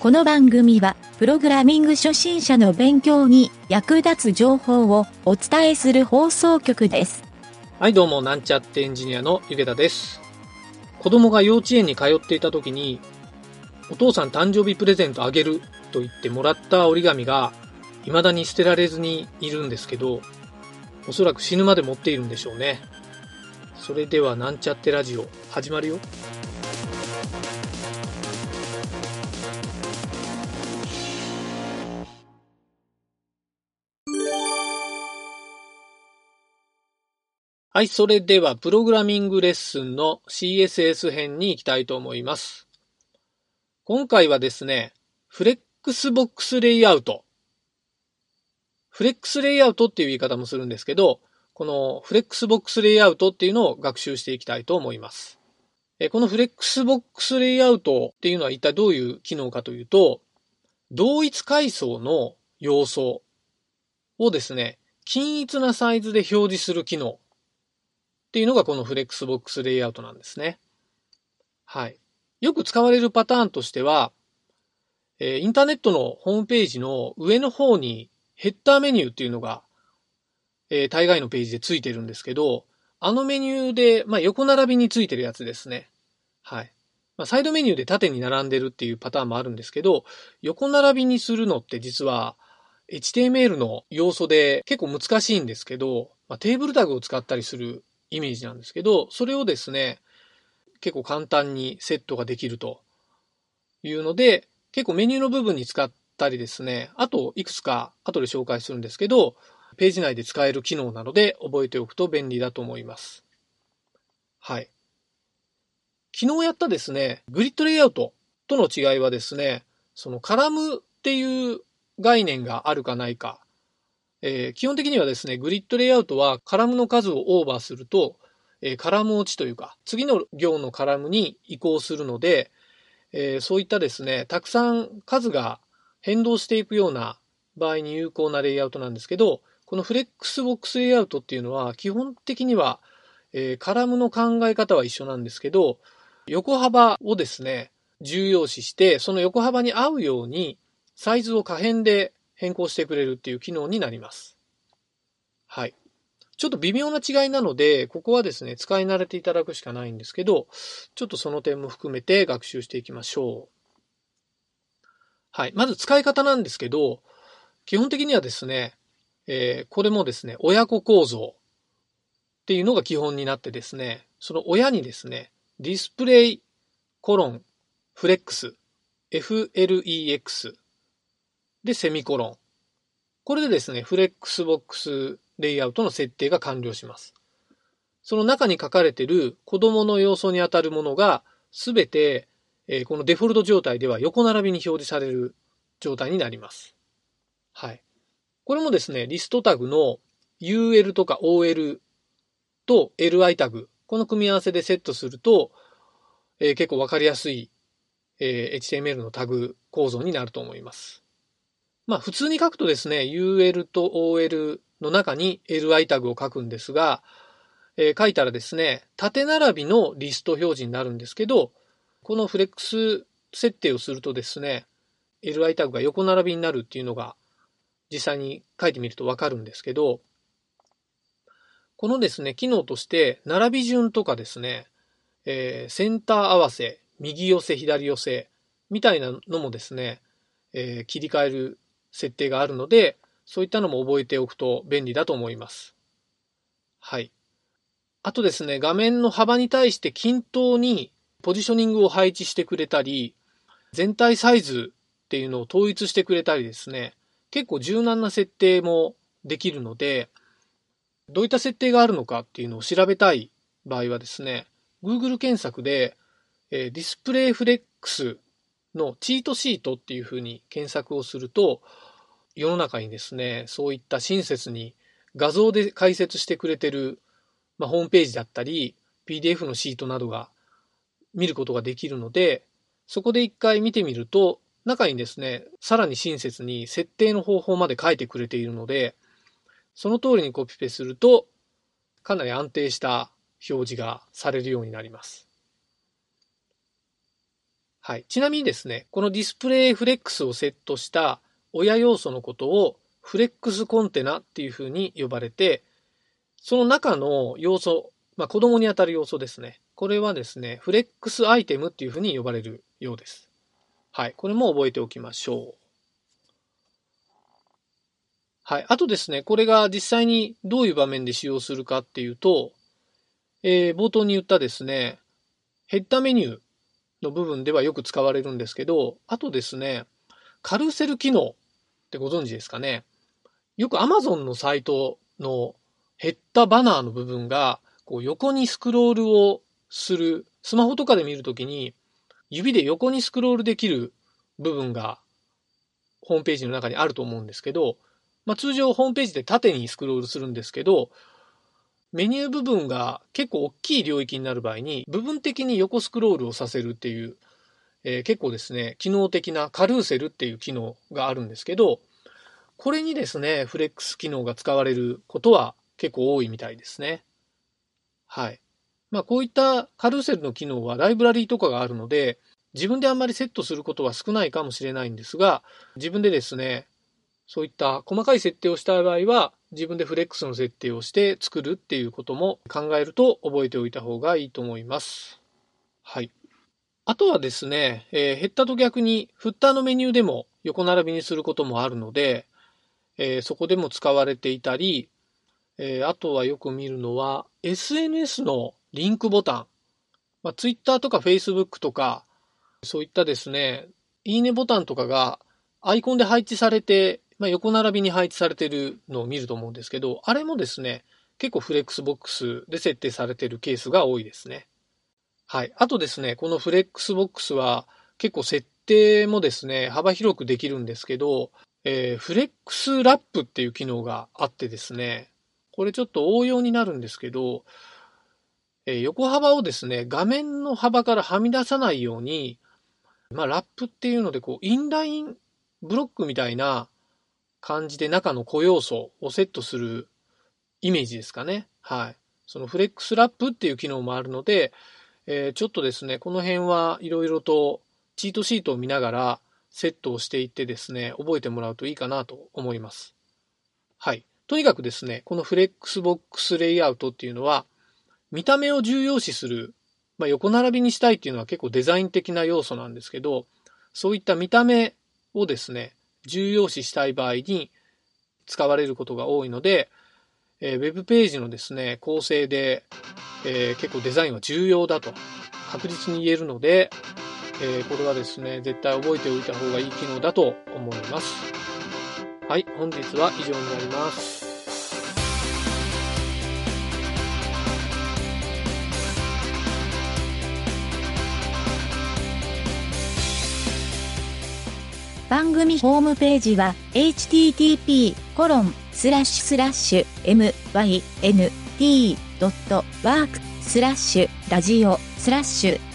この番組は、プログラミング初心者の勉強に役立つ情報をお伝えする放送局です。はい、どうも、なんちゃってエンジニアのゆげたです。子供が幼稚園に通っていた時に、お父さん誕生日プレゼントあげると言ってもらった折り紙が、未だに捨てられずにいるんですけど、おそらく死ぬまで持っているんでしょうね。それでは、なんちゃってラジオ、始まるよ。はい、それでは、プログラミングレッスンの CSS 編に行きたいと思います。今回はですね、フレックスボックスレイアウト。フレックスレイアウトっていう言い方もするんですけど、このフレックスボックスレイアウトっていうのを学習していきたいと思います。このフレックスボックスレイアウトっていうのは一体どういう機能かというと、同一階層の要素をですね、均一なサイズで表示する機能っていうのがこのフレックスボックスレイアウトなんですね。はい。よく使われるパターンとしては、えインターネットのホームページの上の方にヘッダーメニューっていうのが、えー大概のページでついてるんですけど、あのメニューで、まあ、横並びについてるやつですね。はい。まあ、サイドメニューで縦に並んでるっていうパターンもあるんですけど、横並びにするのって実は HTML の要素で結構難しいんですけど、まあ、テーブルタグを使ったりするイメージなんですけど、それをですね、結構簡単にセットができるというので、結構メニューの部分に使ったりですね、あといくつか後で紹介するんですけど、ページ内で使える機能なので覚えておくと便利だと思います。はい。昨日やったですね、グリッドレイアウトとの違いはですね、そのカラムっていう概念があるかないか。えー基本的にはですね、グリッドレイアウトはカラムの数をオーバーすると、えーカラム落ちというか、次の行のカラムに移行するので、えーそういったですね、たくさん数が変動していくような場合に有効なレイアウトなんですけど、このフレックスボックスレイアウトっていうのは、基本的には、えーカラムの考え方は一緒なんですけど、横幅をですね、重要視して、その横幅に合うように、サイズを可変で変更してくれるっていう機能になります。はい。ちょっと微妙な違いなので、ここはですね、使い慣れていただくしかないんですけど、ちょっとその点も含めて学習していきましょう。はい。まず使い方なんですけど、基本的にはですね、えーこれもですね、親子構造っていうのが基本になってですね、その親にですね、ディスプレイコロンフレックス FLEX でセミコロン。これでですね、フレックスボックスレイアウトの設定が完了します。その中に書かれている子供の要素にあたるものがすべて、えーこのデフォルト状態では横並びに表示される状態になります。はい。これもですね、リストタグの UL とか OL と LI タグ、この組み合わせでセットすると、えー結構わかりやすい、えー HTML のタグ構造になると思います。まあ普通に書くとですね、UL と OL の中に LI タグを書くんですが、えー書いたらですね、縦並びのリスト表示になるんですけど、このフレックス設定をするとですね、LI タグが横並びになるっていうのが実際に書いてみるとわかるんですけど、このですね、機能として、並び順とかですね、えーセンター合わせ、右寄せ、左寄せ、みたいなのもですね、えー切り替える設定があるので、そういったのも覚えておくと便利だと思います。はい。あとですね、画面の幅に対して均等にポジショニングを配置してくれたり、全体サイズっていうのを統一してくれたりですね、結構柔軟な設定もできるので、どういった設定があるのかっていうのを調べたい場合はですね、Google 検索で、えーディスプレイフレックスのチートシートっていうふうに検索をすると、世の中にですね、そういった親切に画像で解説してくれてる、まあ、ホームページだったり、PDF のシートなどが見ることができるので、そこで一回見てみると、中にですね、さらに親切に設定の方法まで書いてくれているので、その通りにコピペすると、かなり安定した表示がされるようになります。はい。ちなみにですね、このディスプレイフレックスをセットした親要素のことをフレックスコンテナっていうふうに呼ばれて、その中の要素、まあ子供にあたる要素ですね。これはですね、フレックスアイテムっていうふうに呼ばれるようです。はい。これも覚えておきましょう。はい。あとですね、これが実際にどういう場面で使用するかっていうと、えー、冒頭に言ったですね、ヘッダメニューの部分ではよく使われるんですけど、あとですね、カルセル機能ってご存知ですかね？よく Amazon のサイトのヘッダバナーの部分が、こう横にスクロールをする、スマホとかで見るときに、指で横にスクロールできる部分が、ホームページの中にあると思うんですけど、まあ、通常ホームページで縦にスクロールするんですけど、メニュー部分が結構大きい領域になる場合に、部分的に横スクロールをさせるっていう、えー、結構ですね、機能的なカルーセルっていう機能があるんですけど、これにですね、フレックス機能が使われることは結構多いみたいですね。はい。まあこういったカルーセルの機能はライブラリーとかがあるので、自分であんまりセットすることは少ないかもしれないんですが、自分でですね、そういった細かい設定をした場合は、自分でフレックスの設定をして作るっていうことも考えると覚えておいた方がいいと思います。はい。あとはですね、えー、ヘッダと逆にフッターのメニューでも横並びにすることもあるので、えー、そこでも使われていたり、えー、あとはよく見るのは SNS のリンクボタン。まあ、Twitter とか Facebook とか、そういったですね、いいねボタンとかがアイコンで配置されてまあ、横並びに配置されているのを見ると思うんですけど、あれもですね、結構フレックスボックスで設定されているケースが多いですね。はい。あとですね、このフレックスボックスは結構設定もですね、幅広くできるんですけど、えー、フレックスラップっていう機能があってですね、これちょっと応用になるんですけど、えー、横幅をですね、画面の幅からはみ出さないように、まあ、ラップっていうので、こう、インラインブロックみたいな感じで中の個要素をセットするイメージですかね。はい。そのフレックスラップっていう機能もあるので、えー、ちょっとですね、この辺はいろいろとチートシートを見ながらセットをしていってですね、覚えてもらうといいかなと思います。はい。とにかくですね、このフレックスボックスレイアウトっていうのは、見た目を重要視する、まあ、横並びにしたいっていうのは結構デザイン的な要素なんですけど、そういった見た目をですね、重要視したい場合に使われることが多いので、えー、ウェブページのですね、構成で、えー、結構デザインは重要だと確実に言えるので、えー、これはですね、絶対覚えておいた方がいい機能だと思います。はい、本日は以上になります。番組ホームページは http コロンスラッシュスラッシュ mynt.work スラッシュラジオスラッシュ